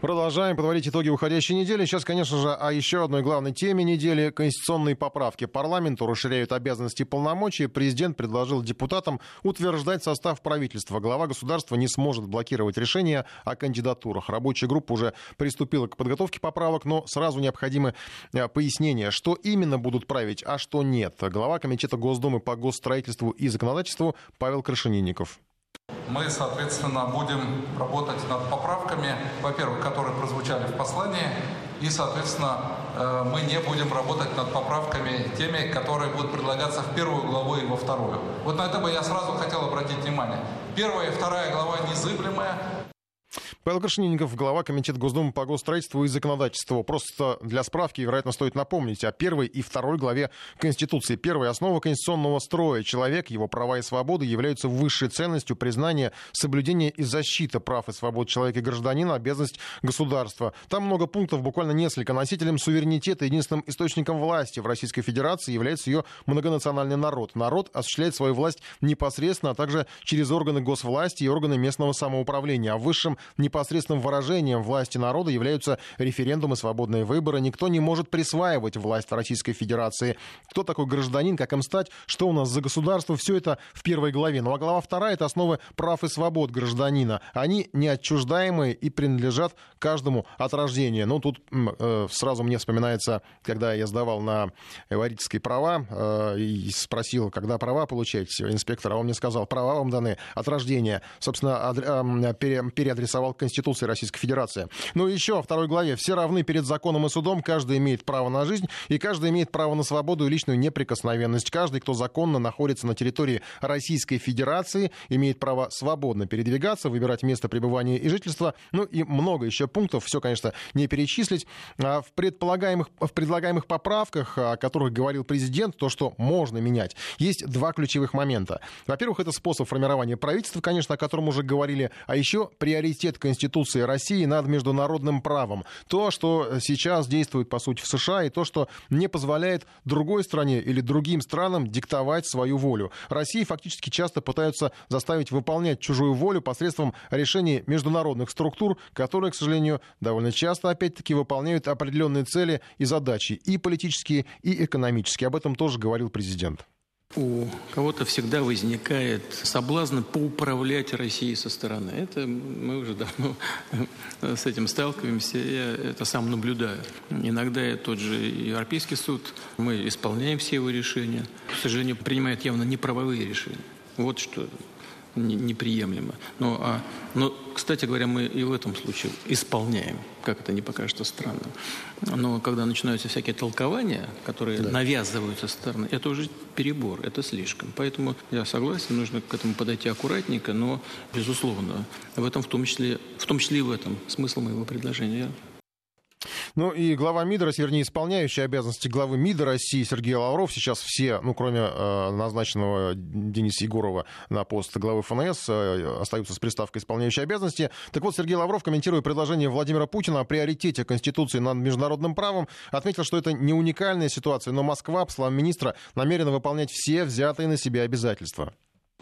Продолжаем подводить итоги уходящей недели. Сейчас, конечно же, о еще одной главной теме недели – конституционные поправки. Парламенту расширяют обязанности и полномочия. Президент предложил депутатам утверждать состав правительства. Глава государства не сможет блокировать решения о кандидатурах. Рабочая группа уже приступила к подготовке поправок, но сразу необходимы э, пояснения, что именно будут править, а что нет. Глава Комитета Госдумы по госстроительству и законодательству Павел Крашенинников. Мы, соответственно, будем работать над поправками, во-первых, которые прозвучали в послании, и, соответственно, э, мы не будем работать над поправками теми, которые будут предлагаться в первую главу и во вторую. Вот на это бы я сразу хотел обратить внимание. Первая и вторая глава незыблемая, Павел Крашенинников, глава Комитета Госдумы по госстроительству и законодательству. Просто для справки, вероятно, стоит напомнить о первой и второй главе Конституции. Первая основа конституционного строя. Человек, его права и свободы являются высшей ценностью признания, соблюдения и защиты прав и свобод человека и гражданина, обязанность государства. Там много пунктов, буквально несколько. Носителем суверенитета, единственным источником власти в Российской Федерации является ее многонациональный народ. Народ осуществляет свою власть непосредственно, а также через органы госвласти и органы местного самоуправления. А высшим непосредственным выражением власти народа являются референдумы, свободные выборы. Никто не может присваивать власть в Российской Федерации. Кто такой гражданин, как им стать, что у нас за государство, все это в первой главе. Ну а глава вторая — это основы прав и свобод гражданина. Они неотчуждаемые и принадлежат каждому от рождения. Ну тут э, сразу мне вспоминается, когда я сдавал на водительские права э, и спросил, когда права получать инспектора, он мне сказал, права вам даны от рождения. Собственно, переадресовал Конституции Российской Федерации. Ну и еще во второй главе. Все равны перед законом и судом, каждый имеет право на жизнь, и каждый имеет право на свободу и личную неприкосновенность. Каждый, кто законно находится на территории Российской Федерации, имеет право свободно передвигаться, выбирать место пребывания и жительства. Ну и много еще пунктов. Все, конечно, не перечислить. А в, предполагаемых, в предлагаемых поправках, о которых говорил президент, то, что можно менять, есть два ключевых момента. Во-первых, это способ формирования правительства, конечно, о котором уже говорили, а еще приоритет Конституции России над международным правом. То, что сейчас действует, по сути, в США, и то, что не позволяет другой стране или другим странам диктовать свою волю. России фактически часто пытаются заставить выполнять чужую волю посредством решений международных структур, которые, к сожалению, довольно часто, опять-таки, выполняют определенные цели и задачи, и политические, и экономические. Об этом тоже говорил президент. У кого-то всегда возникает соблазн поуправлять Россией со стороны. Это мы уже давно с этим сталкиваемся, я это сам наблюдаю. Иногда тот же Европейский суд, мы исполняем все его решения, к сожалению, принимает явно неправовые решения. Вот что неприемлемо. Но, а, но, кстати говоря, мы и в этом случае исполняем, как это не покажется странным. Но когда начинаются всякие толкования, которые да. навязываются со стороны, это уже перебор, это слишком. Поэтому я согласен, нужно к этому подойти аккуратненько, но, безусловно, в этом в том числе, в том числе и в этом смысл моего предложения. Ну и глава России, вернее, исполняющий обязанности главы МИДа России Сергей Лавров, сейчас все, ну, кроме э, назначенного Дениса Егорова на пост главы ФНС, э, остаются с приставкой исполняющей обязанности. Так вот, Сергей Лавров, комментируя предложение Владимира Путина о приоритете Конституции над международным правом, отметил, что это не уникальная ситуация, но Москва, по словам министра, намерена выполнять все взятые на себя обязательства.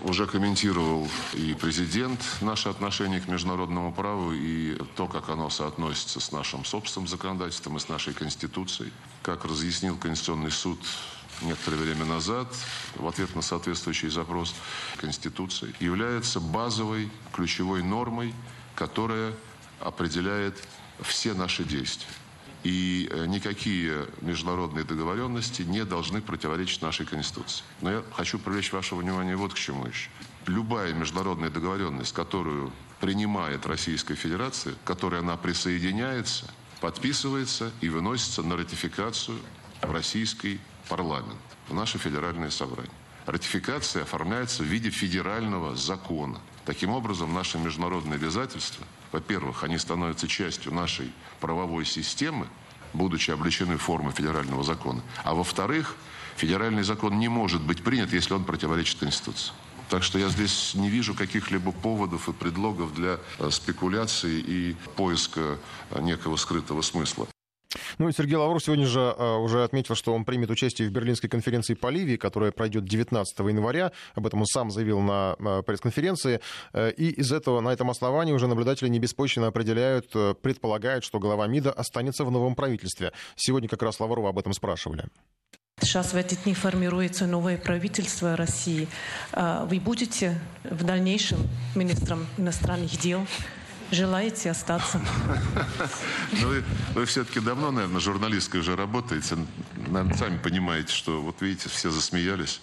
Уже комментировал и президент наши отношения к международному праву и то, как оно соотносится с нашим собственным законодательством и с нашей Конституцией. Как разъяснил Конституционный суд некоторое время назад в ответ на соответствующий запрос Конституции, является базовой ключевой нормой, которая определяет все наши действия и э, никакие международные договоренности не должны противоречить нашей Конституции. Но я хочу привлечь ваше внимание вот к чему еще. Любая международная договоренность, которую принимает Российская Федерация, к которой она присоединяется, подписывается и выносится на ратификацию в российский парламент, в наше федеральное собрание. Ратификация оформляется в виде федерального закона. Таким образом, наши международные обязательства – во-первых, они становятся частью нашей правовой системы, будучи облечены формой федерального закона. А во-вторых, федеральный закон не может быть принят, если он противоречит Конституции. Так что я здесь не вижу каких-либо поводов и предлогов для э, спекуляции и поиска э, некого скрытого смысла. Ну и Сергей Лавров сегодня же э, уже отметил, что он примет участие в Берлинской конференции по Ливии, которая пройдет 19 января. Об этом он сам заявил на пресс-конференции. Э, и из этого, на этом основании уже наблюдатели не беспочвенно определяют, э, предполагают, что глава МИДа останется в новом правительстве. Сегодня как раз Лаврова об этом спрашивали. Сейчас в эти дни формируется новое правительство России. Вы будете в дальнейшем министром иностранных дел? Желаете остаться? Ну, вы, вы все-таки давно, наверное, журналисткой уже работаете. Наверное, сами понимаете, что, вот видите, все засмеялись.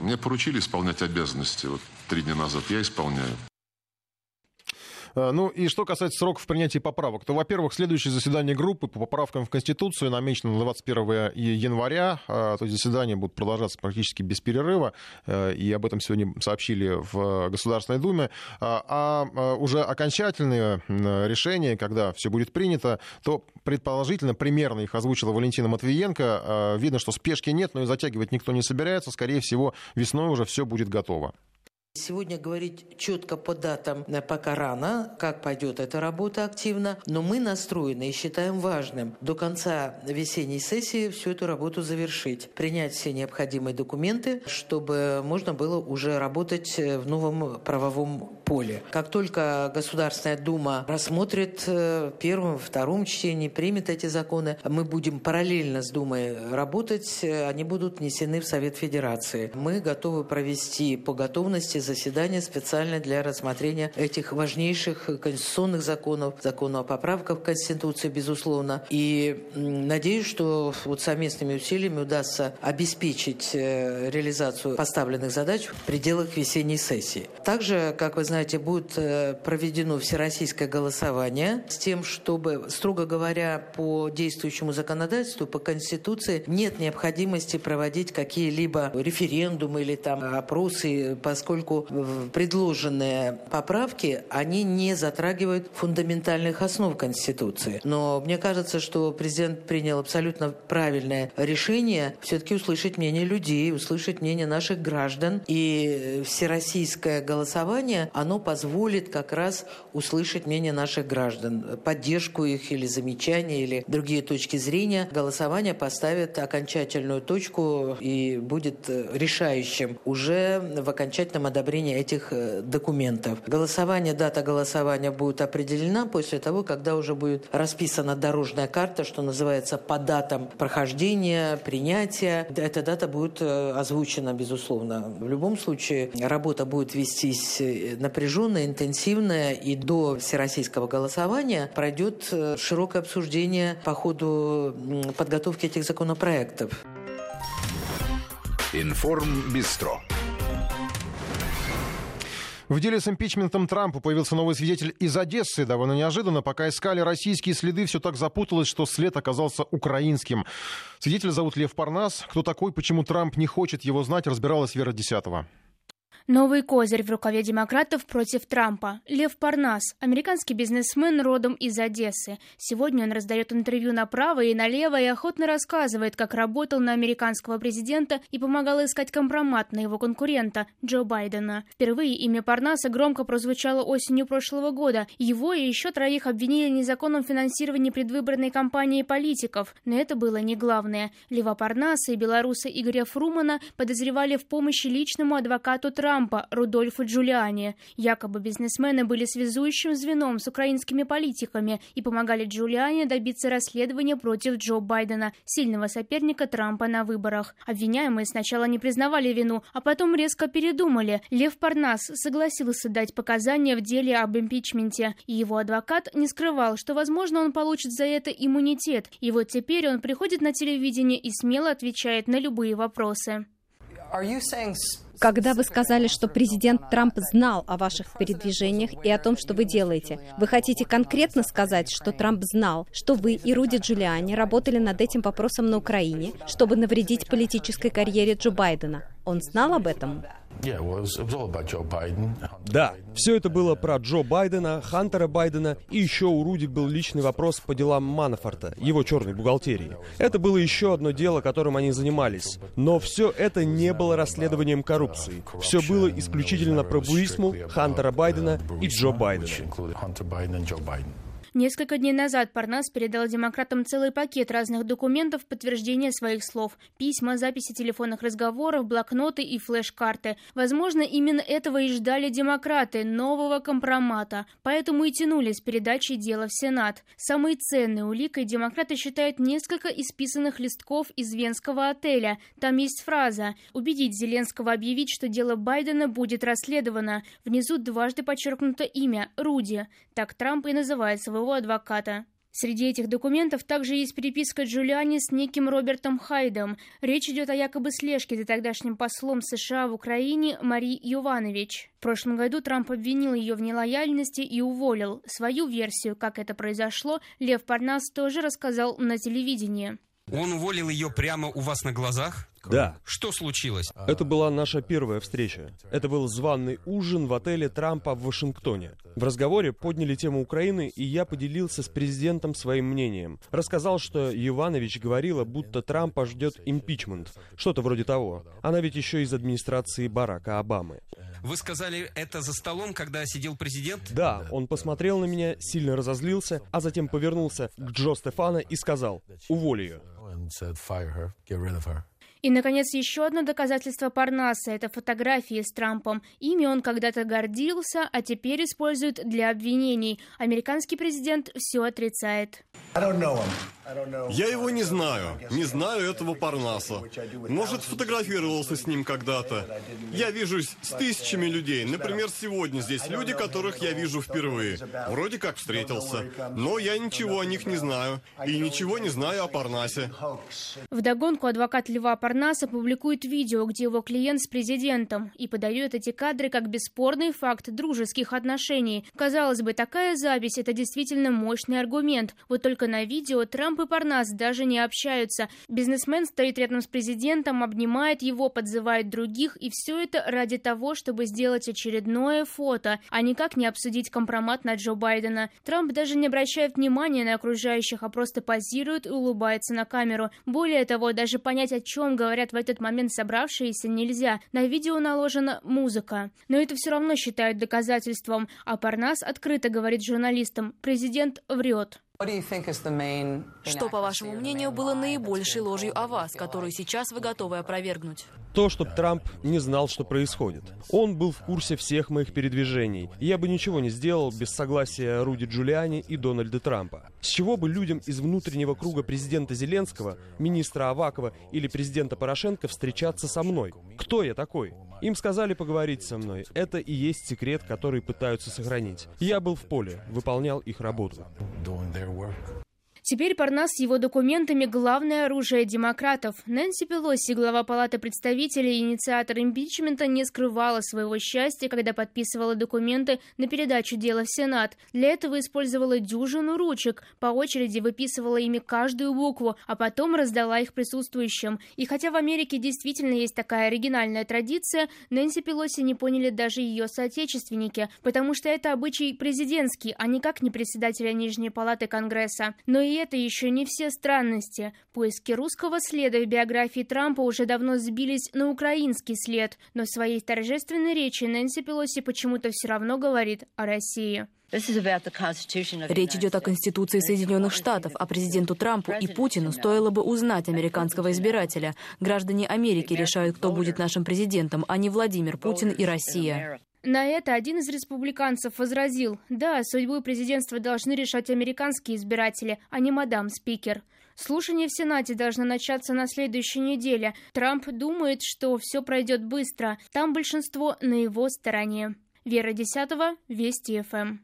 Мне поручили исполнять обязанности. Вот три дня назад я исполняю. Э, ну и что касается сроков принятия поправок, то, во-первых, следующее заседание группы по поправкам в Конституцию намечено на 21 января. Э, то есть заседания будут продолжаться практически без перерыва. Э, и об этом сегодня сообщили в Государственной Думе. А уже окончательные решения, когда все будет принято, то предположительно, примерно их озвучила Валентина Матвиенко. Видно, что спешки нет, но и затягивать никто не собирается. Скорее всего, весной уже все будет готово. Сегодня говорить четко по датам пока рано, как пойдет эта работа активно, но мы настроены и считаем важным до конца весенней сессии всю эту работу завершить, принять все необходимые документы, чтобы можно было уже работать в новом правовом поле. Как только Государственная Дума рассмотрит э, в первом, втором чтении, примет эти законы, мы будем параллельно с Думой работать, они будут внесены в Совет Федерации. Мы готовы провести по готовности заседание специально для рассмотрения этих важнейших конституционных законов, законов о поправках в Конституцию, безусловно. И надеюсь, что вот совместными усилиями удастся обеспечить э, реализацию поставленных задач в пределах весенней сессии. Также, как вы знаете, будет э, проведено всероссийское голосование с тем, чтобы, строго говоря, по действующему законодательству, по Конституции, нет необходимости проводить какие-либо референдумы или там опросы, поскольку предложенные поправки, они не затрагивают фундаментальных основ Конституции. Но мне кажется, что президент принял абсолютно правильное решение все-таки услышать мнение людей, услышать мнение наших граждан. И всероссийское голосование, оно позволит как раз услышать мнение наших граждан, поддержку их или замечания, или другие точки зрения. Голосование поставит окончательную точку и будет решающим уже в окончательном одобрении одобрения этих э, документов. Голосование, дата голосования будет определена после того, когда уже будет расписана дорожная карта, что называется, по датам прохождения, принятия. Эта дата будет э, озвучена, безусловно. В любом случае, работа будет вестись э, напряженная, интенсивная, и до всероссийского голосования пройдет широкое обсуждение по ходу подготовки этих законопроектов. Информ Бистро. В деле с импичментом Трампа появился новый свидетель из Одессы. Довольно неожиданно. Пока искали российские следы, все так запуталось, что след оказался украинским. Свидетель зовут Лев Парнас. Кто такой, почему Трамп не хочет его знать, разбиралась Вера Десятого. Новый козырь в рукаве демократов против Трампа. Лев Парнас, американский бизнесмен родом из Одессы. Сегодня он раздает интервью направо и налево и охотно рассказывает, как работал на американского президента и помогал искать компромат на его конкурента Джо Байдена. Впервые имя Парнаса громко прозвучало осенью прошлого года. Его и еще троих обвинили в незаконном финансировании предвыборной кампании политиков. Но это было не главное. Лева Парнаса и белоруса Игоря Фрумана подозревали в помощи личному адвокату Трампа Трампа Рудольфу Джулиани. Якобы бизнесмены были связующим звеном с украинскими политиками и помогали Джулиани добиться расследования против Джо Байдена, сильного соперника Трампа на выборах. Обвиняемые сначала не признавали вину, а потом резко передумали. Лев Парнас согласился дать показания в деле об импичменте, и его адвокат не скрывал, что, возможно, он получит за это иммунитет. И вот теперь он приходит на телевидение и смело отвечает на любые вопросы. Когда вы сказали, что президент Трамп знал о ваших передвижениях и о том, что вы делаете, вы хотите конкретно сказать, что Трамп знал, что вы и Руди Джулиани работали над этим вопросом на Украине, чтобы навредить политической карьере Джо Байдена? Он знал об этом? Да, все это было про Джо Байдена, Хантера Байдена, и еще у Руди был личный вопрос по делам Манафорта, его черной бухгалтерии. Это было еще одно дело, которым они занимались. Но все это не было расследованием коррупции. Все было исключительно про Буисму, Хантера Байдена и Джо Байдена. Несколько дней назад Парнас передал демократам целый пакет разных документов подтверждения своих слов. Письма, записи телефонных разговоров, блокноты и флеш-карты. Возможно, именно этого и ждали демократы, нового компромата. Поэтому и тянули с передачей дела в Сенат. Самой ценной уликой демократы считают несколько исписанных листков из венского отеля. Там есть фраза «Убедить Зеленского объявить, что дело Байдена будет расследовано». Внизу дважды подчеркнуто имя – Руди. Так Трамп и называет своего адвоката. Среди этих документов также есть переписка Джулиани с неким Робертом Хайдом. Речь идет о якобы слежке за тогдашним послом США в Украине Мари Йованович. В прошлом году Трамп обвинил ее в нелояльности и уволил. Свою версию, как это произошло, Лев Парнас тоже рассказал на телевидении. Он уволил ее прямо у вас на глазах? Да. Что случилось? Это была наша первая встреча. Это был званый ужин в отеле Трампа в Вашингтоне. В разговоре подняли тему Украины, и я поделился с президентом своим мнением. Рассказал, что Иванович говорила, будто Трампа ждет импичмент. Что-то вроде того. Она ведь еще из администрации Барака Обамы. Вы сказали это за столом, когда сидел президент? Да, он посмотрел на меня, сильно разозлился, а затем повернулся к Джо Стефана и сказал «Уволь ее». И, наконец, еще одно доказательство Парнаса – это фотографии с Трампом. Ими он когда-то гордился, а теперь использует для обвинений. Американский президент все отрицает. Я его не знаю. Не знаю этого Парнаса. Может, фотографировался с ним когда-то. Я вижусь с тысячами людей. Например, сегодня здесь люди, которых я вижу впервые. Вроде как встретился. Но я ничего о них не знаю. И ничего не знаю о Парнасе. Вдогонку адвокат Льва Парнаса публикует видео, где его клиент с президентом, и подает эти кадры как бесспорный факт дружеских отношений. Казалось бы, такая запись – это действительно мощный аргумент. Вот только на видео Трамп и Парнас даже не общаются. Бизнесмен стоит рядом с президентом, обнимает его, подзывает других, и все это ради того, чтобы сделать очередное фото, а никак не обсудить компромат на Джо Байдена. Трамп даже не обращает внимания на окружающих, а просто позирует и улыбается на камеру. Более того, даже понять, о чем говорят в этот момент собравшиеся, нельзя. На видео наложена музыка. Но это все равно считают доказательством, а Парнас открыто говорит журналистам, президент врет. Что, по вашему мнению, было наибольшей ложью о вас, которую сейчас вы готовы опровергнуть? То, чтобы Трамп не знал, что происходит. Он был в курсе всех моих передвижений, и я бы ничего не сделал без согласия Руди Джулиани и Дональда Трампа. С чего бы людям из внутреннего круга президента Зеленского, министра Авакова или президента Порошенко встречаться со мной? Кто я такой? Им сказали поговорить со мной. Это и есть секрет, который пытаются сохранить. Я был в поле, выполнял их работу. their work. Теперь Парнас с его документами – главное оружие демократов. Нэнси Пелоси, глава Палаты представителей и инициатор импичмента, не скрывала своего счастья, когда подписывала документы на передачу дела в Сенат. Для этого использовала дюжину ручек, по очереди выписывала ими каждую букву, а потом раздала их присутствующим. И хотя в Америке действительно есть такая оригинальная традиция, Нэнси Пелоси не поняли даже ее соотечественники, потому что это обычай президентский, а никак не председателя Нижней Палаты Конгресса. Но и это еще не все странности. Поиски русского следа в биографии Трампа уже давно сбились на украинский след, но в своей торжественной речи Нэнси Пелоси почему-то все равно говорит о России. Речь идет о Конституции Соединенных Штатов, а президенту Трампу и Путину стоило бы узнать американского избирателя. Граждане Америки решают, кто будет нашим президентом, а не Владимир Путин и Россия. На это один из республиканцев возразил, да, судьбу президентства должны решать американские избиратели, а не мадам спикер. Слушание в Сенате должно начаться на следующей неделе. Трамп думает, что все пройдет быстро. Там большинство на его стороне. Вера Десятого, Вести ФМ.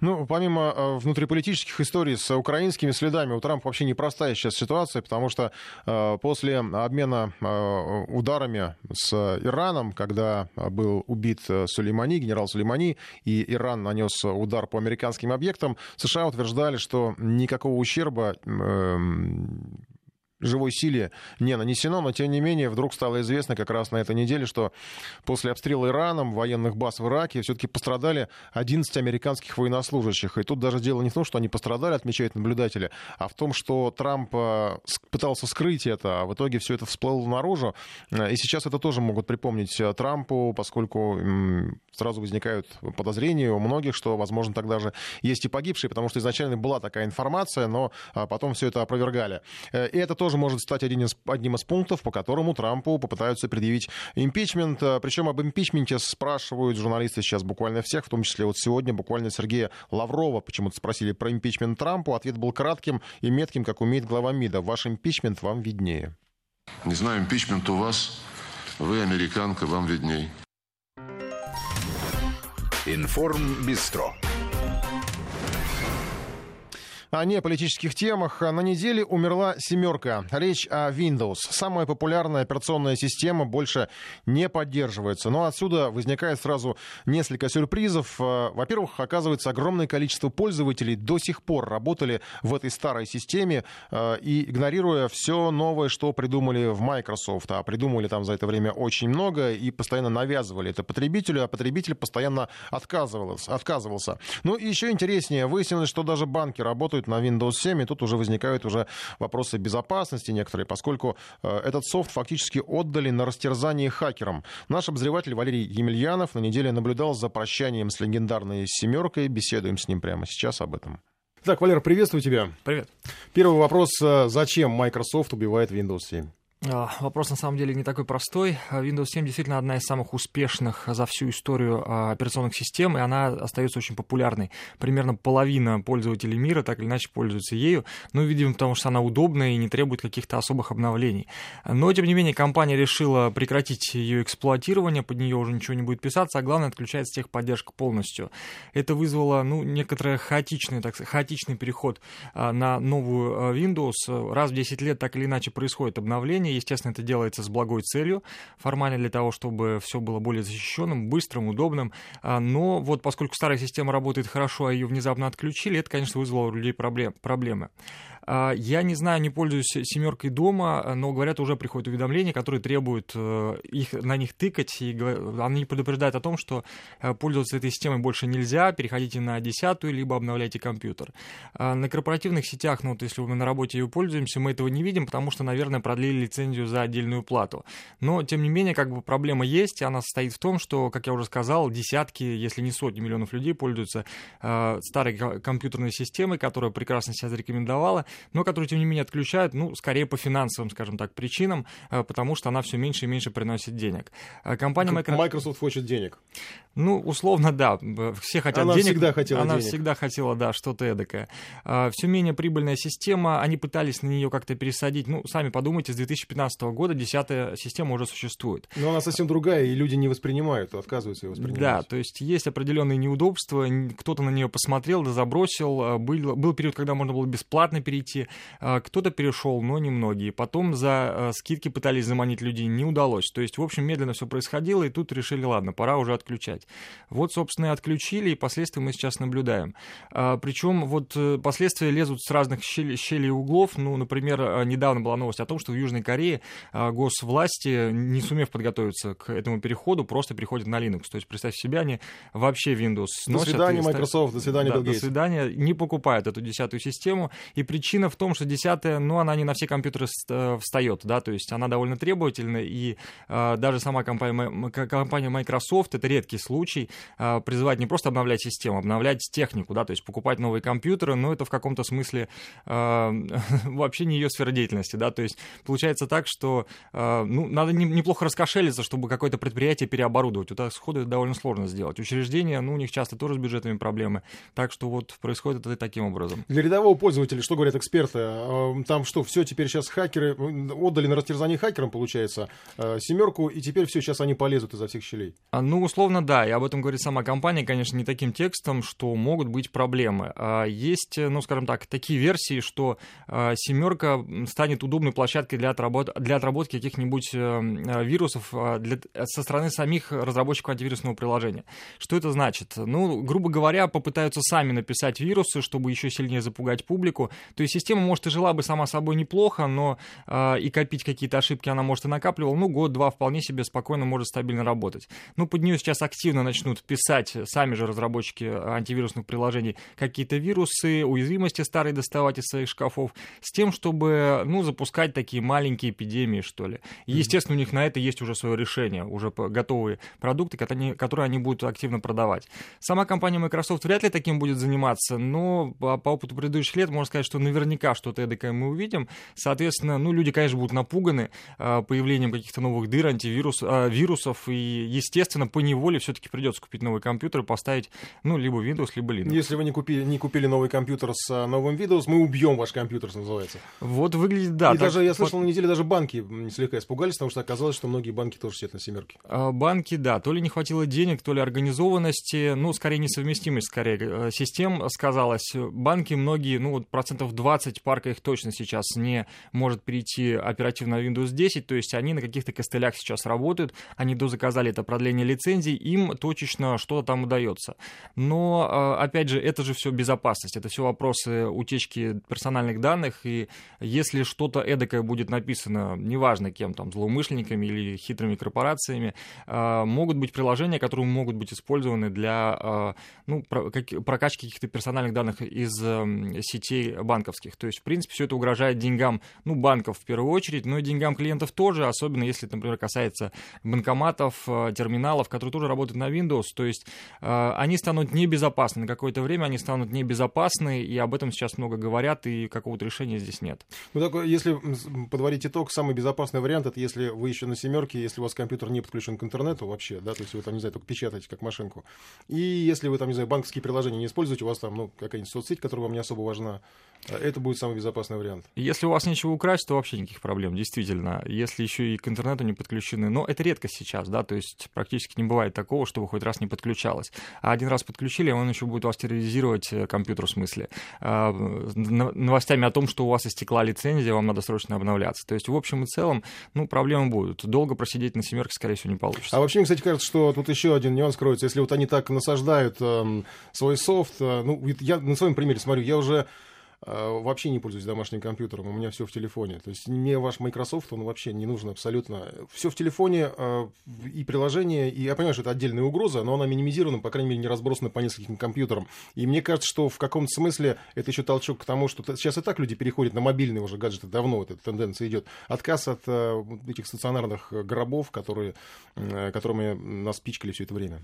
Ну, помимо э, внутриполитических историй с украинскими следами, у Трампа вообще непростая сейчас ситуация, потому что э, после обмена э, ударами с Ираном, когда был убит Сулеймани, генерал Сулеймани, и Иран нанес удар по американским объектам, США утверждали, что никакого ущерба живой силе не нанесено, но тем не менее вдруг стало известно как раз на этой неделе, что после обстрела Ираном военных баз в Ираке все-таки пострадали 11 американских военнослужащих. И тут даже дело не в том, что они пострадали, отмечают наблюдатели, а в том, что Трамп э, пытался скрыть это, а в итоге все это всплыло наружу. Э, и сейчас это тоже могут припомнить э, Трампу, поскольку сразу возникают подозрения у многих, что, возможно, тогда же есть и погибшие, потому что изначально была такая информация, но потом все это опровергали. И это тоже тоже может стать один из, одним из пунктов, по которому Трампу попытаются предъявить импичмент. Э, Причем об импичменте спрашивают журналисты сейчас буквально всех, в том числе вот сегодня буквально Сергея Лаврова почему-то спросили про импичмент Трампу. Ответ был кратким и метким, как умеет глава МИДа. Ваш импичмент вам виднее. Не знаю, импичмент у вас. Вы американка, вам видней. Информ Бистро о неполитических темах. На неделе умерла семерка. Речь о Windows. Самая популярная операционная система больше не поддерживается. Но отсюда возникает сразу несколько сюрпризов. Э, во-первых, оказывается, огромное количество пользователей до сих пор работали в этой старой системе э, и игнорируя все новое, что придумали в Microsoft. А придумали там за это время очень много и постоянно навязывали это потребителю, а потребитель постоянно отказывался. отказывался. Ну и еще интереснее, выяснилось, что даже банки работают работают на Windows 7, и тут уже возникают уже вопросы безопасности некоторые, поскольку э, этот софт фактически отдали на растерзание хакерам. Наш обозреватель Валерий Емельянов на неделе наблюдал за прощанием с легендарной «семеркой». Беседуем с ним прямо сейчас об этом. Так, Валер, приветствую тебя. Привет. Первый вопрос. Э, зачем Microsoft убивает Windows 7? А, вопрос на самом деле не такой простой. Windows 7 действительно одна из самых успешных за всю историю а, операционных систем, и она остается очень популярной. Примерно половина пользователей мира так или иначе пользуются ею, ну, видимо, потому что она удобная и не требует каких-то особых обновлений. Но, тем не менее, компания решила прекратить ее эксплуатирование, под нее уже ничего не будет писаться, а главное, отключается техподдержка полностью. Это вызвало, ну, некоторый хаотичный, так сказать, хаотичный переход а, на новую Windows. Раз в 10 лет так или иначе происходит обновление, приложение. Естественно, это делается с благой целью, формально для того, чтобы все было более защищенным, быстрым, удобным. А, но вот поскольку старая система работает хорошо, а ее внезапно отключили, это, конечно, вызвало у людей проблем, проблемы. А, я не знаю, не пользуюсь семеркой дома, но говорят, уже приходят уведомления, которые требуют э, их, на них тыкать, и они предупреждают о том, что э, пользоваться этой системой больше нельзя, переходите на десятую, либо обновляйте компьютер. А, на корпоративных сетях, ну вот если мы на работе ее пользуемся, мы этого не видим, потому что, наверное, продлили лицензию за отдельную плату. Но, тем не менее, как бы проблема есть, и она состоит в том, что, как я уже сказал, десятки, если не сотни миллионов людей пользуются э, старой компьютерной системой, которая прекрасно себя зарекомендовала, но которую, тем не менее, отключают, ну, скорее по финансовым, скажем так, причинам, э, потому что она все меньше и меньше приносит денег. Э, компания Microsoft... Microsoft хочет денег. Ну, условно, да. Все хотят она денег. Она всегда хотела Она денег. всегда хотела, да, что-то эдакое. Э, все менее прибыльная система, они пытались на нее как-то пересадить. Ну, сами подумайте, с 2015 года десятая система уже существует. Но она совсем другая, и люди не воспринимают, отказываются ее воспринимать. Да, то есть есть определенные неудобства, кто-то на нее посмотрел, да забросил. Был, был период, когда можно было бесплатно перейти. А, кто-то перешел, но немногие. Потом за а, скидки пытались заманить людей, не удалось. То есть, в общем, медленно все происходило, и тут решили, ладно, пора уже отключать. Вот, собственно, и отключили, и последствия мы сейчас наблюдаем. А, Причем вот э, последствия лезут с разных щелей, щелей и углов. Ну, например, недавно была новость о том, что в Южной Корее госвласти, не сумев подготовиться к этому переходу, просто переходят на Linux. То есть, представь себе, они вообще Windows сносят. До свидания, Microsoft, до свидания, да, До свидания, не покупают эту десятую систему. И причина причина в том, что десятая, ну, она не на все компьютеры э, встает, да, то есть она довольно требовательна, и э, даже сама компания, компания Microsoft, это редкий случай, э, призывает не просто обновлять систему, обновлять технику, да, то есть покупать новые компьютеры, но это в каком-то смысле э, вообще не ее сфера деятельности, да, то есть получается так, что, э, ну, надо не, неплохо раскошелиться, чтобы какое-то предприятие переоборудовать, вот сходу это довольно сложно сделать. Учреждения, ну, у них часто тоже с бюджетами проблемы, так что вот происходит это таким образом. Для рядового пользователя, что говорят эксперты. А, там что, все, теперь сейчас хакеры отдали на растерзание хакерам, получается, а, семерку, и теперь все, сейчас они полезут изо всех щелей. А, ну, условно, да, и об этом говорит сама компания, конечно, не таким текстом, что могут быть проблемы. Есть, ну, скажем так, такие версии, что семерка станет удобной площадкой для, отработ... для отработки каких-нибудь э, вирусов для... со стороны самих разработчиков антивирусного приложения. Что это значит? Ну, грубо говоря, попытаются сами написать вирусы, чтобы еще сильнее запугать публику. То есть система, может, и жила бы сама собой неплохо, но э, и копить какие-то ошибки она, может, и накапливала, ну, год-два вполне себе спокойно может стабильно работать. Ну, под нее сейчас активно начнут писать сами же разработчики антивирусных приложений какие-то вирусы, уязвимости старые доставать из своих шкафов, с тем, чтобы, ну, запускать такие маленькие эпидемии, что ли. И, естественно, у них на это есть уже свое решение, уже готовые продукты, которые они будут активно продавать. Сама компания Microsoft вряд ли таким будет заниматься, но по, по опыту предыдущих лет можно сказать, что наверняка что-то эдакое мы увидим. Соответственно, ну, люди, конечно, будут напуганы э, появлением каких-то новых дыр, антивирус, э, вирусов, и, естественно, по неволе все-таки придется купить новый компьютер и поставить, ну, либо Windows, либо Linux. Если вы не купили, не купили новый компьютер с э, новым Windows, мы убьем ваш компьютер, называется. Вот выглядит, да. И так, даже, я слышал, вот... на неделе даже банки слегка испугались, потому что оказалось, что многие банки тоже сидят на семерке. А, банки, да, то ли не хватило денег, то ли организованности, ну, скорее несовместимость, скорее, э, систем сказалось. Банки многие, ну, вот процентов 20 парка их точно сейчас не может перейти оперативно на Windows 10, то есть они на каких-то костылях сейчас работают, они дозаказали это продление лицензий, им точечно что-то там удается. Но, а, опять же, это же все безопасность, это все вопросы утечки персональных данных, и если что-то эдакое будет написано, неважно кем, там, злоумышленниками или хитрыми корпорациями, а, могут быть приложения, которые могут быть использованы для а, ну, прокачки каких-то персональных данных из сетей банковских. То есть, в принципе, все это угрожает деньгам, ну, банков в первую очередь, но и деньгам клиентов тоже, особенно если, например, касается банкоматов, терминалов, которые тоже работают на Windows. То есть, они станут небезопасны. На какое-то время они станут небезопасны, и об этом сейчас много говорят, и какого-то решения здесь нет. Ну, так, если подводить итог, самый безопасный вариант это если вы еще на семерке, если у вас компьютер не подключен к интернету вообще, да, то есть вы там, не знаю, только печатаете как машинку. И если вы там, не знаю, банковские приложения не используете, у вас там, ну, какая-нибудь соцсеть, которая вам не особо важна, это будет самый безопасный вариант. Если у вас нечего украсть, то вообще никаких проблем, действительно. Если еще и к интернету не подключены, но это редко сейчас, да, то есть практически не бывает такого, чтобы хоть раз не подключалось. А один раз подключили, он еще будет вас терроризировать э, компьютер в смысле. А, новостями о том, что у вас истекла лицензия, вам надо срочно обновляться. То есть в общем и целом, ну, проблемы будут. Долго просидеть на семерке, скорее всего, не получится. А вообще, кстати, кажется, что тут еще один нюанс кроется. Если вот они так насаждают э, свой софт, э, ну, я на своем примере смотрю, я уже вообще не пользуюсь домашним компьютером, у меня все в телефоне. То есть мне ваш Microsoft, он вообще не нужен абсолютно. Все в телефоне, э, и приложение, и я понимаю, что это отдельная угроза, но она минимизирована, по крайней мере, не разбросана по нескольким компьютерам. И мне кажется, что в каком-то смысле это еще толчок к тому, что сейчас и так люди переходят на мобильные уже гаджеты, давно эта тенденция идет. Отказ от э, этих стационарных гробов, которые, которыми нас пичкали все это время.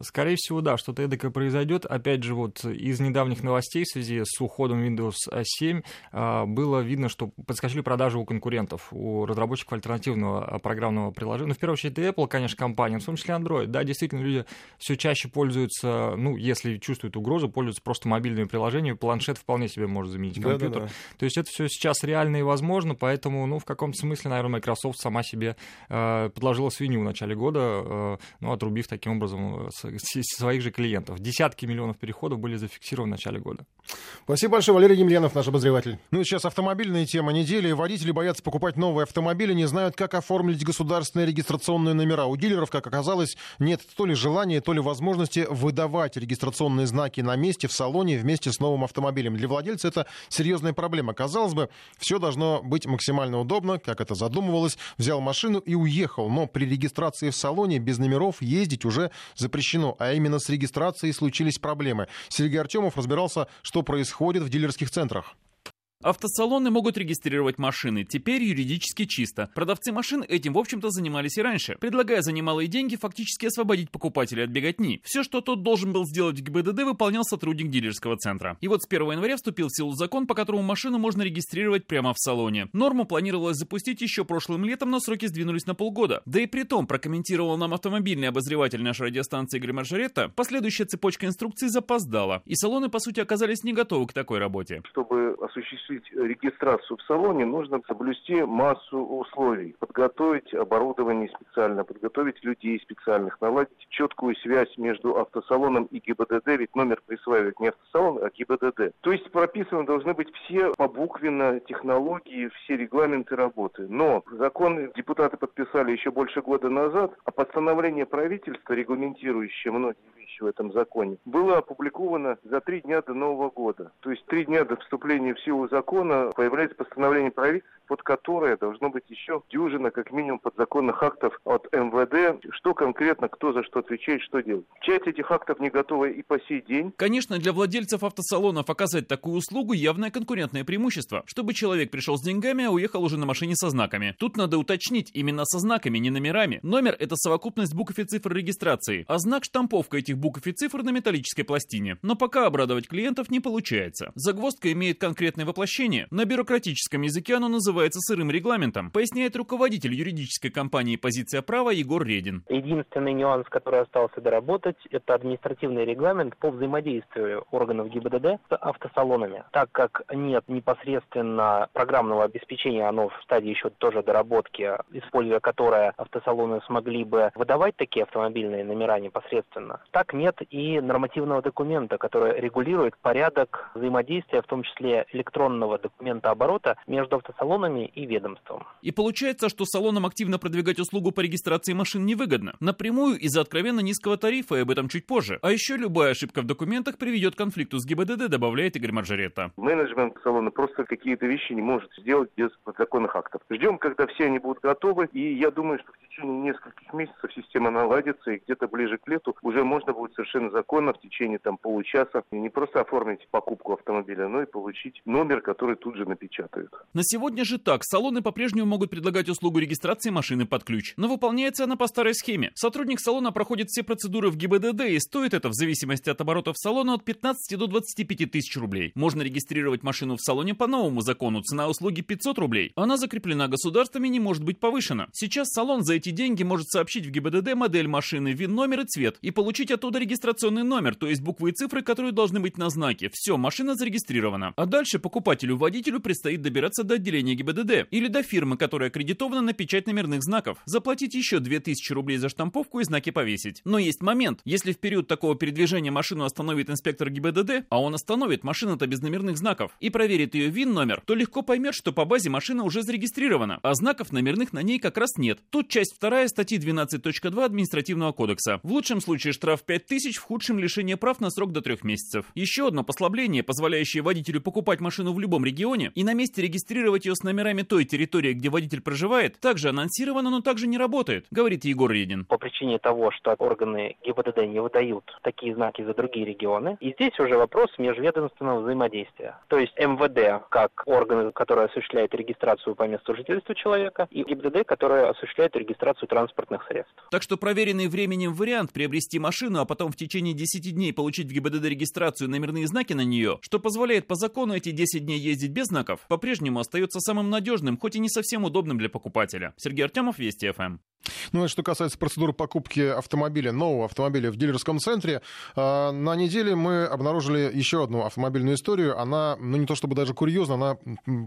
Скорее всего, да, что-то эдакое произойдет. Опять же, вот из недавних новостей в связи с уходом Windows 7 а, было видно, что подскочили продажи у конкурентов, у разработчиков альтернативного а, программного приложения. Ну, в первую очередь, и Apple, конечно, компания, в том числе Android. Да, действительно, люди все чаще пользуются, ну, если чувствуют угрозу, пользуются просто мобильными приложениями. Планшет вполне себе может заменить компьютер. Да, да, да. То есть это все сейчас реально и возможно, поэтому, ну, в каком-то смысле, наверное, Microsoft сама себе э, подложила свинью в начале года, э, ну, отрубив таким образом своих же клиентов. Десятки миллионов переходов были зафиксированы в начале года. Спасибо большое, Валерий Емельянов, наш обозреватель. Ну и сейчас автомобильная тема недели. Водители боятся покупать новые автомобили, не знают, как оформить государственные регистрационные номера. У дилеров, как оказалось, нет то ли желания, то ли возможности выдавать регистрационные знаки на месте, в салоне, вместе с новым автомобилем. Для владельца это серьезная проблема. Казалось бы, все должно быть максимально удобно, как это задумывалось. Взял машину и уехал, но при регистрации в салоне без номеров ездить уже запрещено, а именно с регистрацией случились проблемы. Сергей Артемов разбирался, что происходит в дилерских центрах. Автосалоны могут регистрировать машины. Теперь юридически чисто. Продавцы машин этим, в общем-то, занимались и раньше, предлагая за немалые деньги фактически освободить покупателя от беготни. Все, что тот должен был сделать в ГИБДД, выполнял сотрудник дилерского центра. И вот с 1 января вступил в силу закон, по которому машину можно регистрировать прямо в салоне. Норму планировалось запустить еще прошлым летом, но сроки сдвинулись на полгода. Да и при том, прокомментировал нам автомобильный обозреватель нашей радиостанции Игорь Маржаретта, последующая цепочка инструкций запоздала. И салоны, по сути, оказались не готовы к такой работе. Чтобы осуществить осуществить регистрацию в салоне, нужно соблюсти массу условий. Подготовить оборудование специально, подготовить людей специальных, наладить четкую связь между автосалоном и ГИБДД, ведь номер присваивает не автосалон, а ГИБДД. То есть прописаны должны быть все побуквенно технологии, все регламенты работы. Но закон депутаты подписали еще больше года назад, а постановление правительства, регламентирующее многие вещи, в этом законе, было опубликовано за три дня до Нового года. То есть три дня до вступления в силу закона появляется постановление правительства, под которое должно быть еще дюжина, как минимум, подзаконных актов от МВД, что конкретно, кто за что отвечает, что делать. Часть этих актов не готова и по сей день. Конечно, для владельцев автосалонов оказать такую услугу явное конкурентное преимущество, чтобы человек пришел с деньгами, а уехал уже на машине со знаками. Тут надо уточнить, именно со знаками, не номерами. Номер — это совокупность букв и цифр регистрации, а знак — штамповка этих букв и цифр на металлической пластине. Но пока обрадовать клиентов не получается. Загвоздка имеет конкретное воплощение. На бюрократическом языке оно называется сырым регламентом, поясняет руководитель юридической компании «Позиция права» Егор Редин. Единственный нюанс, который остался доработать, это административный регламент по взаимодействию органов ГИБДД с автосалонами. Так как нет непосредственно программного обеспечения, оно в стадии еще тоже доработки, используя которое автосалоны смогли бы выдавать такие автомобильные номера непосредственно, так нет и нормативного документа, который регулирует порядок взаимодействия, в том числе электронного документа оборота между автосалонами и ведомством. И получается, что салонам активно продвигать услугу по регистрации машин невыгодно. Напрямую из-за откровенно низкого тарифа, и об этом чуть позже. А еще любая ошибка в документах приведет к конфликту с ГИБДД, добавляет Игорь Маржарета. Менеджмент салона просто какие-то вещи не может сделать без подзаконных актов. Ждем, когда все они будут готовы, и я думаю, что в течение нескольких месяцев система наладится, и где-то ближе к лету уже можно будет совершенно законно в течение там получаса не просто оформить покупку автомобиля, но и получить номер, который тут же напечатают. На сегодня же так. Салоны по-прежнему могут предлагать услугу регистрации машины под ключ. Но выполняется она по старой схеме. Сотрудник салона проходит все процедуры в ГИБДД, и стоит это в зависимости от оборотов салона от 15 до 25 тысяч рублей. Можно регистрировать машину в салоне по новому закону. Цена услуги 500 рублей. Она закреплена государством и не может быть повышена. Сейчас салон за эти деньги может сообщить в ГИБДД модель машины, ВИН, номер и цвет, и получить оттуда регистрационный номер, то есть буквы и цифры, которые должны быть на знаке. Все, машина зарегистрирована. А дальше покупателю-водителю предстоит добираться до отделения ГИБДД или до фирмы, которая аккредитована на печать номерных знаков, заплатить еще 2000 рублей за штамповку и знаки повесить. Но есть момент. Если в период такого передвижения машину остановит инспектор ГИБДД, а он остановит машину-то без номерных знаков, и проверит ее ВИН-номер, то легко поймет, что по базе машина уже зарегистрирована, а знаков номерных на ней как раз нет. Тут часть вторая статьи 12.2 административного кодекса. В лучшем случае штраф 5000, в худшем лишение прав на срок до трех месяцев. Еще одно послабление, позволяющее водителю покупать машину в любом регионе и на месте регистрировать ее с номерами той территории, где водитель проживает, также анонсировано, но также не работает, говорит Егор Редин. По причине того, что органы ГИБДД не выдают такие знаки за другие регионы, и здесь уже вопрос межведомственного взаимодействия. То есть МВД, как органы, которые осуществляют регистрацию по месту жительства человека, и ГИБДД, которые осуществляют регистрацию транспортных средств. Так что проверенный временем вариант приобрести машину, а потом в течение 10 дней получить в ГИБДД регистрацию номерные знаки на нее, что позволяет по закону эти 10 дней ездить без знаков, по-прежнему остается самым надежным, хоть и не совсем удобным для покупателя. Сергей Артемов, Вести ФМ. Ну, и что касается процедуры покупки автомобиля, нового автомобиля в дилерском центре, э, на неделе мы обнаружили еще одну автомобильную историю. Она, ну, не то чтобы даже курьезна, она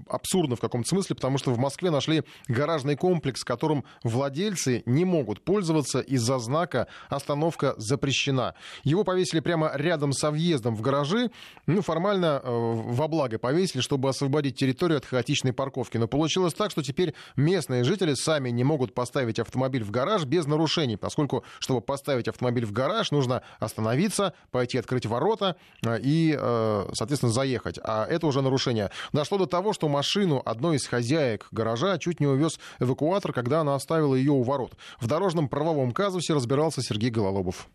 абсурдна в каком-то смысле, потому что в Москве нашли гаражный комплекс, которым владельцы не могут пользоваться из-за знака «Остановка запрещена». Его повесили прямо рядом со въездом в гаражи. Ну, формально э, во благо повесили, чтобы освободить территорию от хаотичной парковки. Но получилось так, что теперь местные жители сами не могут поставить автомобиль автомобиль в гараж без нарушений, поскольку, чтобы поставить автомобиль в гараж, нужно остановиться, пойти открыть ворота э, и, э, соответственно, заехать. А это уже нарушение. Дошло до того, что машину одной из хозяек гаража чуть не увез эвакуатор, когда она оставила ее у ворот. В дорожном правовом казусе разбирался Сергей Гололобов.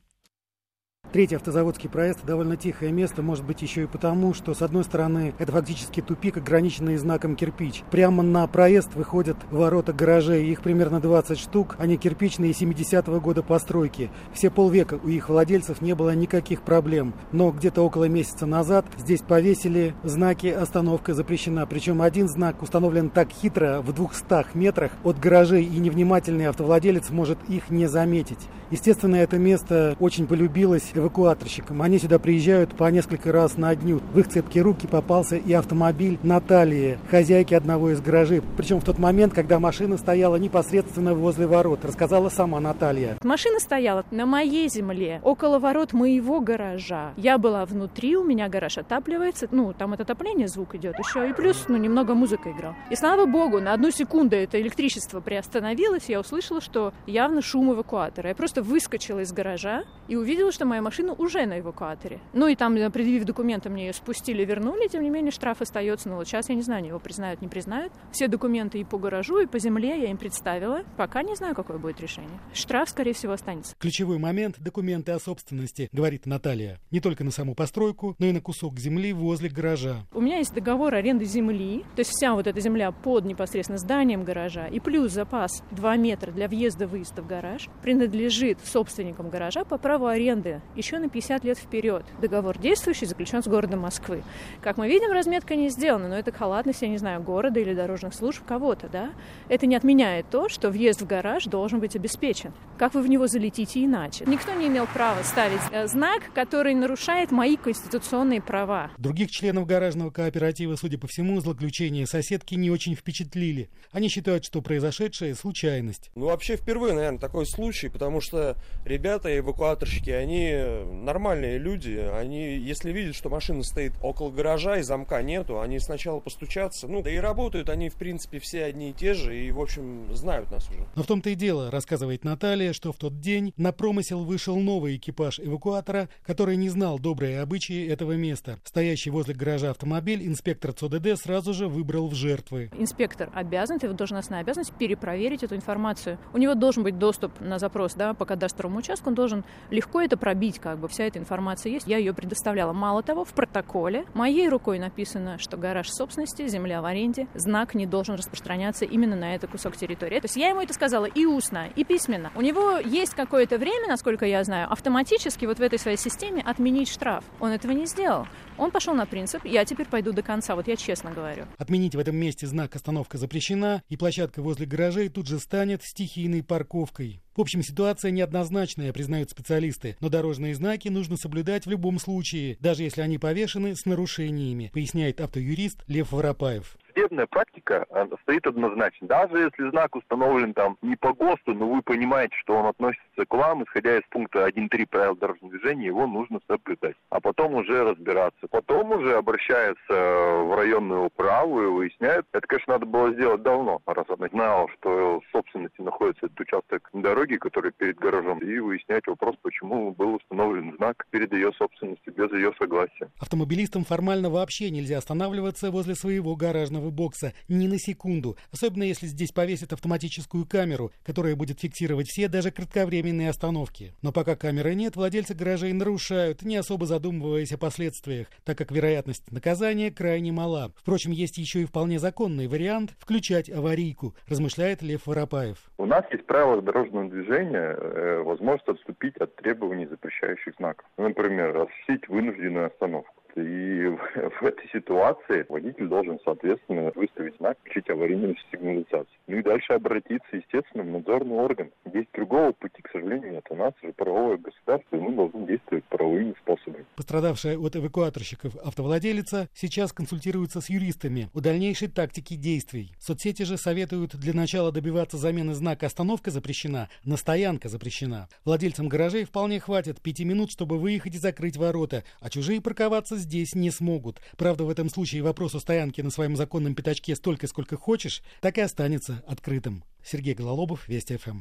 Третий автозаводский проезд – довольно тихое место, может быть еще и потому, что с одной стороны это фактически тупик, ограниченный знаком кирпич. Прямо на проезд выходят ворота гаражей, их примерно 20 штук, они кирпичные 70-го года постройки. Все полвека у их владельцев не было никаких проблем, но где-то около месяца назад здесь повесили знаки «Остановка запрещена», причем один знак установлен так хитро в 200 метрах от гаражей, и невнимательный автовладелец может их не заметить. Естественно, это место очень полюбилось эвакуаторщикам. Они сюда приезжают по несколько раз на дню. В их цепкие руки попался и автомобиль Натальи, хозяйки одного из гаражей. Причем в тот момент, когда машина стояла непосредственно возле ворот, рассказала сама Наталья. Машина стояла на моей земле, около ворот моего гаража. Я была внутри, у меня гараж отапливается. Ну, там от отопления звук идет еще. И плюс, ну, немного музыка играла. И слава богу, на одну секунду это электричество приостановилось, я услышала, что явно шум эвакуатора. Я просто выскочила из гаража и увидела, что моя машина машина уже на эвакуаторе. Ну и там, предъявив документы, мне ее спустили, вернули, тем не менее штраф остается. Но вот сейчас я не знаю, они его признают, не признают. Все документы и по гаражу, и по земле я им представила. Пока не знаю, какое будет решение. Штраф, скорее всего, останется. Ключевой момент – документы о собственности, говорит Наталья. Не только на саму постройку, но и на кусок земли возле гаража. У меня есть договор аренды земли, то есть вся вот эта земля под непосредственно зданием гаража, и плюс запас 2 метра для въезда-выезда в гараж принадлежит собственникам гаража по праву аренды еще на 50 лет вперед. Договор действующий заключен с городом Москвы. Как мы видим, разметка не сделана, но это халатность, я не знаю, города или дорожных служб кого-то, да? Это не отменяет то, что въезд в гараж должен быть обеспечен. Как вы в него залетите иначе? Никто не имел права ставить э, знак, который нарушает мои конституционные права. Других членов гаражного кооператива, судя по всему, злоключения соседки не очень впечатлили. Они считают, что произошедшее – случайность. Ну, вообще, впервые, наверное, такой случай, потому что ребята, эвакуаторщики, они нормальные люди. Они, если видят, что машина стоит около гаража и замка нету, они сначала постучатся. Ну, да и работают они, в принципе, все одни и те же, и, в общем, знают нас уже. Но в том-то и дело, рассказывает Наталья, что в тот день на промысел вышел новый экипаж эвакуатора, который не знал добрые обычаи этого места. Стоящий возле гаража автомобиль инспектор ЦОДД сразу же выбрал в жертвы. Инспектор обязан, это его должностная обязанность, перепроверить эту информацию. У него должен быть доступ на запрос да, по кадастровому участку, он должен легко это пробить, как бы вся эта информация есть. Я ее предоставляла. Мало того, в протоколе моей рукой написано, что гараж собственности, земля в аренде, знак не должен распространяться именно на этот кусок территории. То есть я ему это сказала и устно, и письменно. У него есть какое-то время, насколько я знаю, автоматически вот в этой своей системе отменить штраф. Он этого не сделал. Он пошел на принцип, я теперь пойду до конца, вот я честно говорю. Отменить в этом месте знак «Остановка запрещена», и площадка возле гаражей тут же станет стихийной парковкой. В общем, ситуация неоднозначная, признают специалисты, но дорожные знаки нужно соблюдать в любом случае, даже если они повешены с нарушениями, поясняет автоюрист Лев Воропаев судебная практика стоит однозначно. Даже если знак установлен там не по ГОСТу, но вы понимаете, что он относится к вам, исходя из пункта 1.3 правил дорожного движения, его нужно соблюдать. А потом уже разбираться. Потом уже обращаются в районную управу и выясняют. Это, конечно, надо было сделать давно, раз она знала, что в собственности находится этот участок дороги, который перед гаражом, и выяснять вопрос, почему был установлен знак перед ее собственностью без ее согласия. Автомобилистам формально вообще нельзя останавливаться возле своего гаражного охранного бокса ни на секунду, особенно если здесь повесят автоматическую камеру, которая будет фиксировать все, даже кратковременные остановки. Но пока камеры нет, владельцы гаражей нарушают, не особо задумываясь о последствиях, так как вероятность наказания крайне мала. Впрочем, есть еще и вполне законный вариант включать аварийку, размышляет Лев Воропаев. У нас есть правила дорожного движения, э, возможность отступить от требований запрещающих знаков. Например, осуществить вынужденную остановку. И в этой ситуации водитель должен, соответственно, выставить знак, включить аварийную сигнализацию. Ну и дальше обратиться, естественно, в надзорный орган. Здесь другого пути, к сожалению, нет. У нас же правовое государство, и мы должны действовать правовыми способами. Пострадавшая от эвакуаторщиков автовладелица сейчас консультируется с юристами о дальнейшей тактике действий. Соцсети же советуют для начала добиваться замены знака «Остановка запрещена» на «Стоянка запрещена». Владельцам гаражей вполне хватит пяти минут, чтобы выехать и закрыть ворота, а чужие парковаться здесь не смогут. Правда, в этом случае вопрос о стоянке на своем законном пятачке столько, сколько хочешь, так и останется открытым. Сергей Гололобов, Вести ФМ.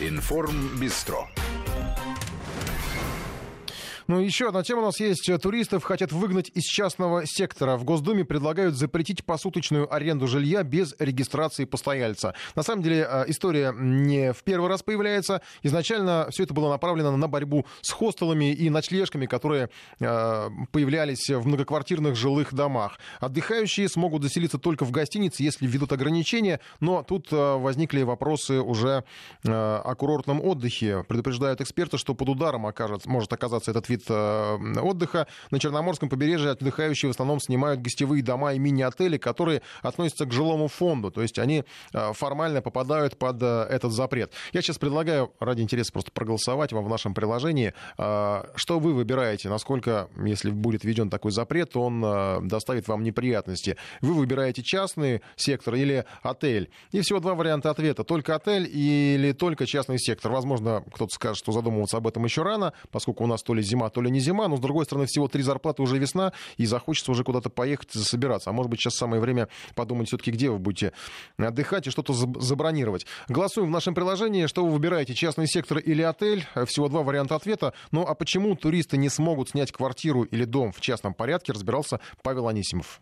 Информ Ну, еще одна тема у нас есть. Туристов хотят выгнать из частного сектора. В Госдуме предлагают запретить посуточную аренду жилья без регистрации постояльца. На самом деле э, история не в первый раз появляется. Изначально все это было направлено на борьбу с хостелами и ночлежками, которые э, появлялись в многоквартирных жилых домах. Отдыхающие смогут заселиться только в гостинице, если введут ограничения, но тут э, возникли вопросы уже о курортном отдыхе. Предупреждают эксперты, что под ударом окажется, может оказаться этот вид э, отдыха. На Черноморском побережье отдыхающие в основном снимают гостевые дома и мини-отели, которые относятся к жилому фонду. То есть они э, формально попадают под э, этот запрет. Я сейчас предлагаю, ради интереса, просто проголосовать вам в нашем приложении. Что вы выбираете? Насколько, если будет введен такой запрет, он доставит вам неприятности? Вы выбираете частный сектор или отель? И всего два варианта ответа. Только отель или только частный сектор? Возможно, кто-то скажет, что задумываться об этом еще рано, поскольку у нас то ли зима зима, то ли не зима, но, с другой стороны, всего три зарплаты уже весна, и захочется уже куда-то поехать и засобираться. А может быть, сейчас самое время подумать все-таки, где вы будете отдыхать и что-то забронировать. Голосуем в нашем приложении, что вы выбираете, частный сектор или отель. Всего два варианта ответа. Ну а почему туристы не смогут снять квартиру или дом в частном порядке, разбирался Павел Анисимов.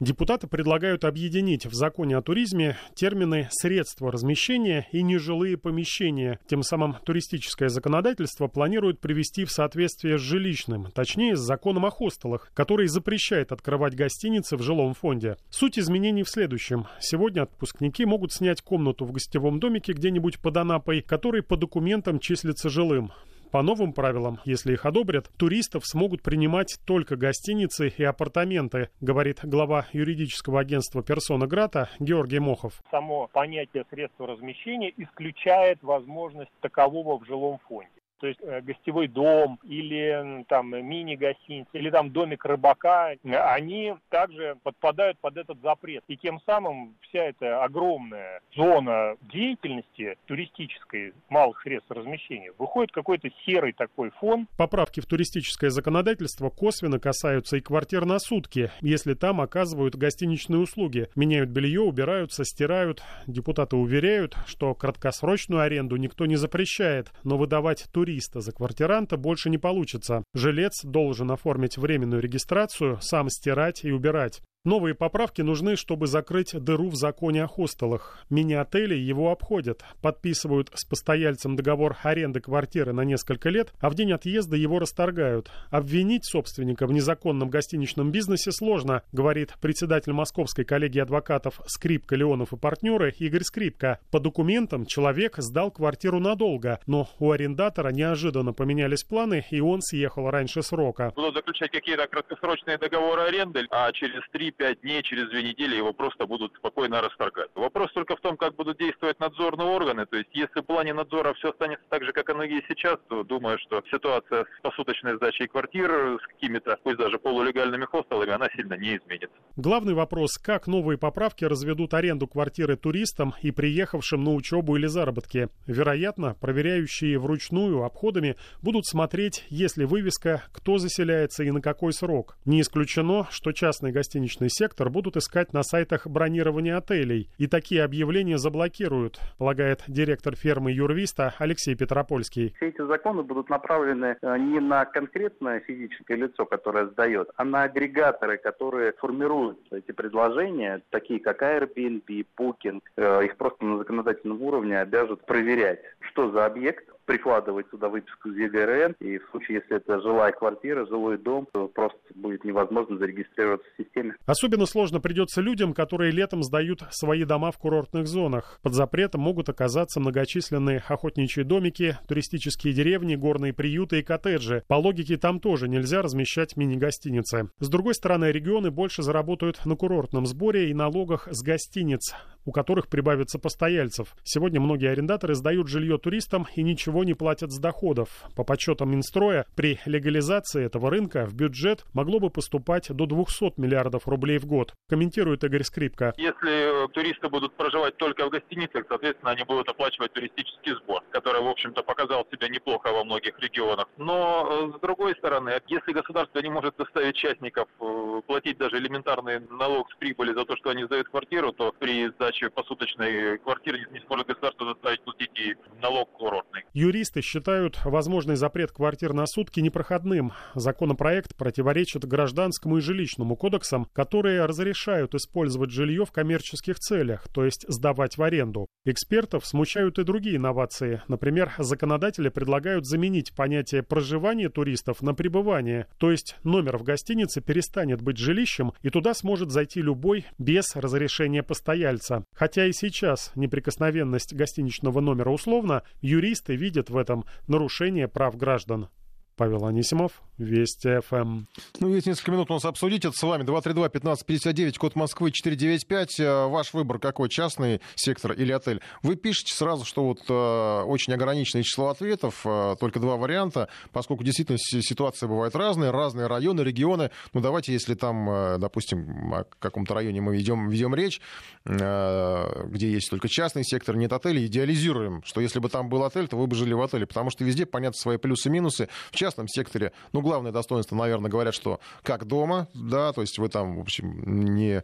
Депутаты предлагают объединить в законе о туризме термины «средства размещения» и «нежилые помещения». Тем самым туристическое законодательство планирует привести в соответствие с жилищным, точнее с законом о хостелах, который запрещает открывать гостиницы в жилом фонде. Суть изменений в следующем. Сегодня отпускники могут снять комнату в гостевом домике где-нибудь под Анапой, который по документам числится жилым. По новым правилам, если их одобрят, туристов смогут принимать только гостиницы и апартаменты, говорит глава юридического агентства «Персона Грата» Георгий Мохов. Само понятие средства размещения исключает возможность такового в жилом фонде то есть э, гостевой дом или там мини-гостиница или там домик рыбака, они также подпадают под этот запрет. И тем самым вся эта огромная зона деятельности туристической малых средств размещения выходит какой-то серый такой фон. Поправки в туристическое законодательство косвенно касаются и квартир на сутки, если там оказывают гостиничные услуги. Меняют белье, убираются, стирают. Депутаты уверяют, что краткосрочную аренду никто не запрещает, но выдавать туристам туриста за квартиранта больше не получится. Жилец должен оформить временную регистрацию, сам стирать и убирать. Новые поправки нужны, чтобы закрыть дыру в законе о хостелах. Мини-отели его обходят, подписывают с постояльцем договор аренды квартиры на несколько лет, а в день отъезда его расторгают. Обвинить собственника в незаконном гостиничном бизнесе сложно, говорит председатель московской коллегии адвокатов Скрипка, Леонов и партнеры Игорь Скрипка. По документам человек сдал квартиру надолго, но у арендатора неожиданно поменялись планы, и он съехал раньше срока. Будут заключать какие-то краткосрочные договоры аренды, а через три 3-5 дней, через две недели его просто будут спокойно расторгать. Вопрос только в том, как будут действовать надзорные органы. То есть, если в плане надзора все останется так же, как оно и сейчас, то думаю, что ситуация с посуточной сдачей квартир с какими-то, пусть даже полулегальными хостелами, она сильно не изменится. Главный вопрос, как новые поправки разведут аренду квартиры туристам и приехавшим на учебу или заработки. Вероятно, проверяющие вручную обходами будут смотреть, есть ли вывеска, кто заселяется и на какой срок. Не исключено, что частный гостиничный частный сектор будут искать на сайтах бронирования отелей, и такие объявления заблокируют, полагает директор фермы Юрвиста Алексей Петропольский. Все эти законы будут направлены э, не на конкретное физическое лицо, которое сдает, а на агрегаторы, которые формируют эти предложения, такие как Airbnb, Booking. Э, их просто на законодательном уровне обяжут проверять, что за объект, прикладывать туда выписку из ЕГРН, и в случае, если это жилая квартира, жилой дом, то просто будет невозможно зарегистрироваться в системе. Особенно сложно придется людям, которые летом сдают свои дома в курортных зонах. Под запретом могут оказаться многочисленные охотничьи домики, туристические деревни, горные приюты и коттеджи. По логике, там тоже нельзя размещать мини-гостиницы. С другой стороны, регионы больше заработают на курортном сборе и налогах с гостиниц, у которых прибавится постояльцев. Сегодня многие арендаторы сдают жилье туристам и ничего не платят с доходов. По подсчетам Минстроя, при легализации этого рынка в бюджет могло бы поступать до 200 миллиардов рублей в год, комментирует Игорь Скрипка. Если э, туристы будут проживать только в гостиницах, соответственно, они будут оплачивать туристический сбор, который, в общем-то, показал себя неплохо во многих регионах. Но, э, с другой стороны, если государство не может заставить частников э, платить даже элементарный налог с прибыли за то, что они сдают квартиру, то при сдаче посуточной квартиры не сможет государство заставить платить и налог курортный. Юристы считают возможный запрет квартир на сутки непроходным. Законопроект противоречит гражданскому и жилищному кодексам, которые разрешают использовать жилье в коммерческих целях, то есть сдавать в аренду. Экспертов смущают и другие инновации. Например, законодатели предлагают заменить понятие проживания туристов на пребывание, то есть номер в гостинице перестанет быть жилищем, и туда сможет зайти любой без разрешения постояльца. Хотя и сейчас неприкосновенность гостиничного номера условно, юристы видят в этом нарушение прав граждан. Павел Анисимов, Вести ФМ. Ну, есть несколько минут у нас обсудить это с вами. 232-1559, код Москвы 495. Э, ваш выбор какой, частный сектор или отель? Вы пишете сразу, что вот э, очень ограниченное число ответов, э, только два варианта, поскольку действительно ситуация бывает разная, разные районы, регионы. Ну, давайте, если там, э, допустим, о каком-то районе мы ведем, ведем речь, э, где есть только частный сектор, нет отелей, идеализируем, что если бы там был отель, то вы бы жили в отеле, потому что везде понятно свои плюсы и минусы. В частном частном секторе, ну, главное достоинство, наверное, говорят, что как дома, да, то есть вы там, в общем, не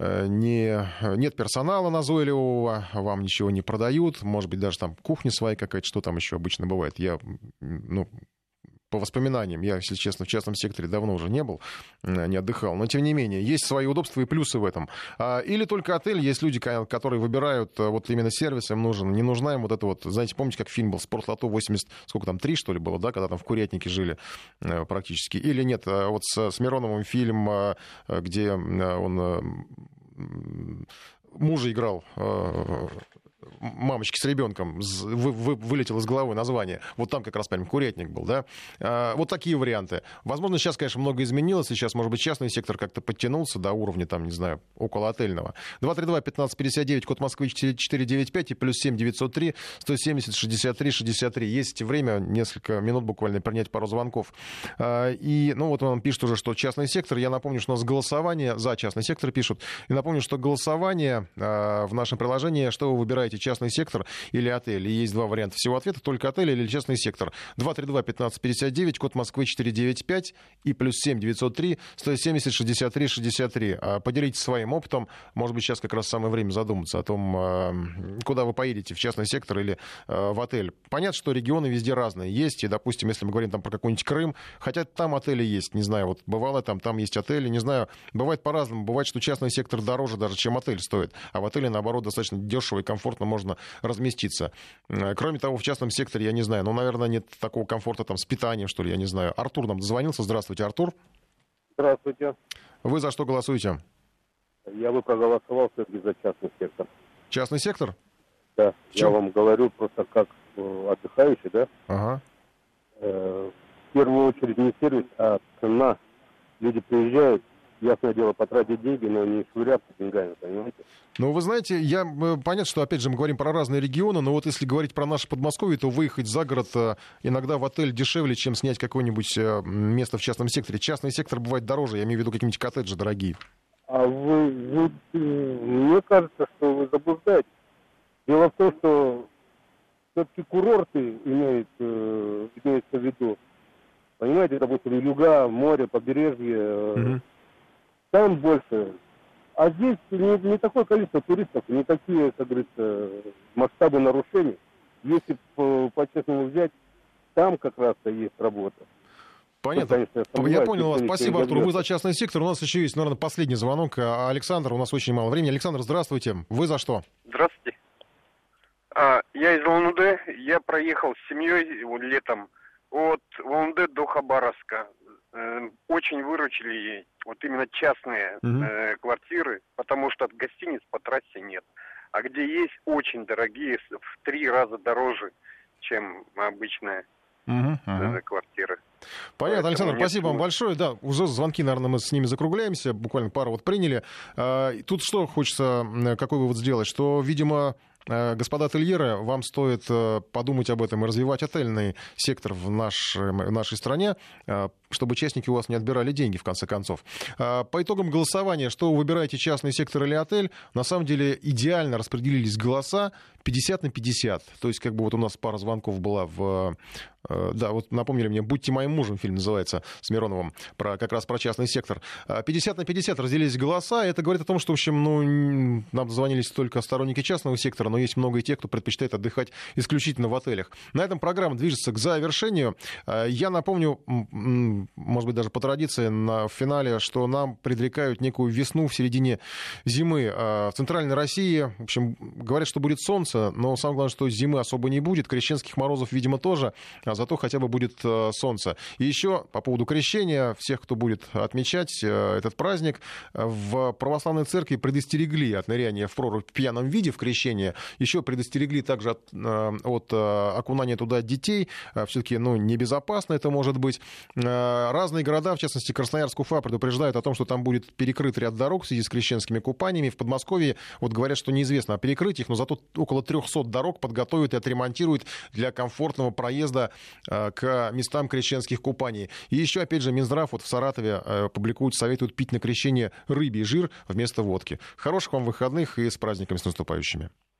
не, нет персонала назойливого, вам ничего не продают, может быть, даже там кухня своя какая-то, что там еще обычно бывает. Я, ну, по воспоминаниям, я, если честно, в частном секторе давно уже не был, не отдыхал, но тем не менее, есть свои удобства и плюсы в этом. А, или только отель, есть люди, которые выбирают э, вот именно сервис, им нужен, не нужна им вот это вот, знаете, помните, как фильм был «Спортлото 80», сколько там, три, что ли, было, да, когда там в Курятнике жили э, практически, или нет, э, вот с, с Мироновым фильм, где он мужа играл мамочки с ребенком вы, вы, вылетело из головы название. Вот там как раз прям курятник был, да. А, вот такие варианты. Возможно, сейчас, конечно, много изменилось. Сейчас, может быть, частный сектор как-то подтянулся до уровня, там, не знаю, около отельного. 232-1559, код Москвы 495 и плюс 7 903 170 63 63. Есть время, несколько минут буквально, принять пару звонков. А, и, ну, вот он пишет уже, что частный сектор. Я напомню, что у нас голосование за частный сектор пишут. И напомню, что голосование а, в нашем приложении, что вы выбираете, частный сектор или отель. И есть два варианта всего ответа, только отель или частный сектор. 232-1559, код Москвы 495 и плюс 7 903 170 63 63. Поделитесь своим опытом. Может быть, сейчас как раз самое время задуматься о том, а, куда вы поедете, в частный сектор или а, в отель. Понятно, что регионы везде разные есть. И, допустим, если мы говорим там про какой-нибудь Крым, хотя там отели есть, не знаю, вот бывало там, там есть отели, не знаю, бывает по-разному. Бывает, что частный сектор дороже даже, чем отель стоит. А в отеле, наоборот, достаточно дешево и комфортно можно разместиться. Э, кроме того, в частном секторе, я не знаю, ну, наверное, нет такого комфорта там с питанием, что ли, я не знаю. Артур нам дозвонился. Здравствуйте, Артур. Здравствуйте. Вы за что голосуете? Я бы проголосовал все-таки за частный сектор. Частный сектор? Да. Я вам говорю просто как э, отдыхающий, да? Ага. Э, в первую очередь не сервис, а цена. Люди приезжают, ясное дело, потратить деньги, но не швыряться деньгами, понимаете? Ну, вы знаете, я э, понятно, что, опять же, мы говорим про разные регионы, но вот если говорить про наше Подмосковье, то выехать за город э, иногда в отель дешевле, чем снять какое-нибудь э, место в частном секторе. Частный сектор бывает дороже, я имею в виду какие-нибудь коттеджи дорогие. А вы, вы, мне кажется, что вы заблуждаетесь. Дело в том, что все-таки курорты имеют, э, имеются в виду. Понимаете, допустим, юга, море, побережье, угу там больше. А здесь не, не такое количество туристов, не такие, как говорится, масштабы нарушений. Если по-честному взять, там как раз-то есть работа. Понятно. Ну, конечно, я, я понял вас. Спасибо, Артур. Вы за частный сектор. У нас еще есть, наверное, последний звонок. А, Александр, у нас очень мало времени. Александр, здравствуйте. Вы за что? Здравствуйте. А, я из Улан-Удэ. Я проехал с семьей летом от Улан-Удэ до Хабаровска. Э, очень выручили вот именно частные угу. э, квартиры, потому что от гостиниц по трассе нет. А где есть очень дорогие, в три раза дороже, чем обычная угу, угу. квартира. Понятно, Поэтому Александр, спасибо вам большое. Да, уже звонки, наверное, мы с ними закругляемся. Буквально пару вот приняли. А, тут что хочется, какой вывод сделать? Что, видимо, Э, господа ательеры, вам стоит подумать об этом и развивать отельный сектор в, наш, в нашей стране, э, чтобы частники у вас не отбирали деньги, в конце концов. По итогам голосования, что вы выбираете, частный сектор или отель, на самом деле идеально распределились голоса 50 на 50. То есть, как бы вот у нас пара звонков была в Э, да, вот напомнили мне «Будьте моим мужем» фильм называется с Мироновым, про, как раз про частный сектор. 50 на 50 разделились голоса, и это говорит о том, что, в общем, ну, нам звонились только сторонники частного сектора, но есть много и тех, кто предпочитает отдыхать исключительно в отелях. На этом программа движется к завершению. Э, я напомню, может быть, даже по традиции на финале, что нам предрекают некую весну в середине зимы э, в центральной России. В общем, говорят, что будет солнце, но самое главное, что зимы особо не будет. Крещенских морозов, видимо, тоже а зато хотя бы будет э, солнце. И еще по поводу крещения, всех, кто будет отмечать э, этот праздник, в православной церкви предостерегли от ныряния в прорубь в пьяном виде в крещение, еще предостерегли также от, э, от окунания туда детей, все-таки ну, небезопасно это может быть. Разные города, в частности Красноярск, Уфа, предупреждают о том, что там будет перекрыт ряд дорог в связи с крещенскими купаниями. В Подмосковье вот говорят, что неизвестно о перекрытиях, но зато около 300 дорог подготовят и отремонтируют для комфортного проезда Э, к местам крещенских купаний. И еще, опять же, Минздрав вот в Саратове публикует, советует пить на крещение рыбий жир вместо водки. Хороших вам выходных и с праздниками с наступающими.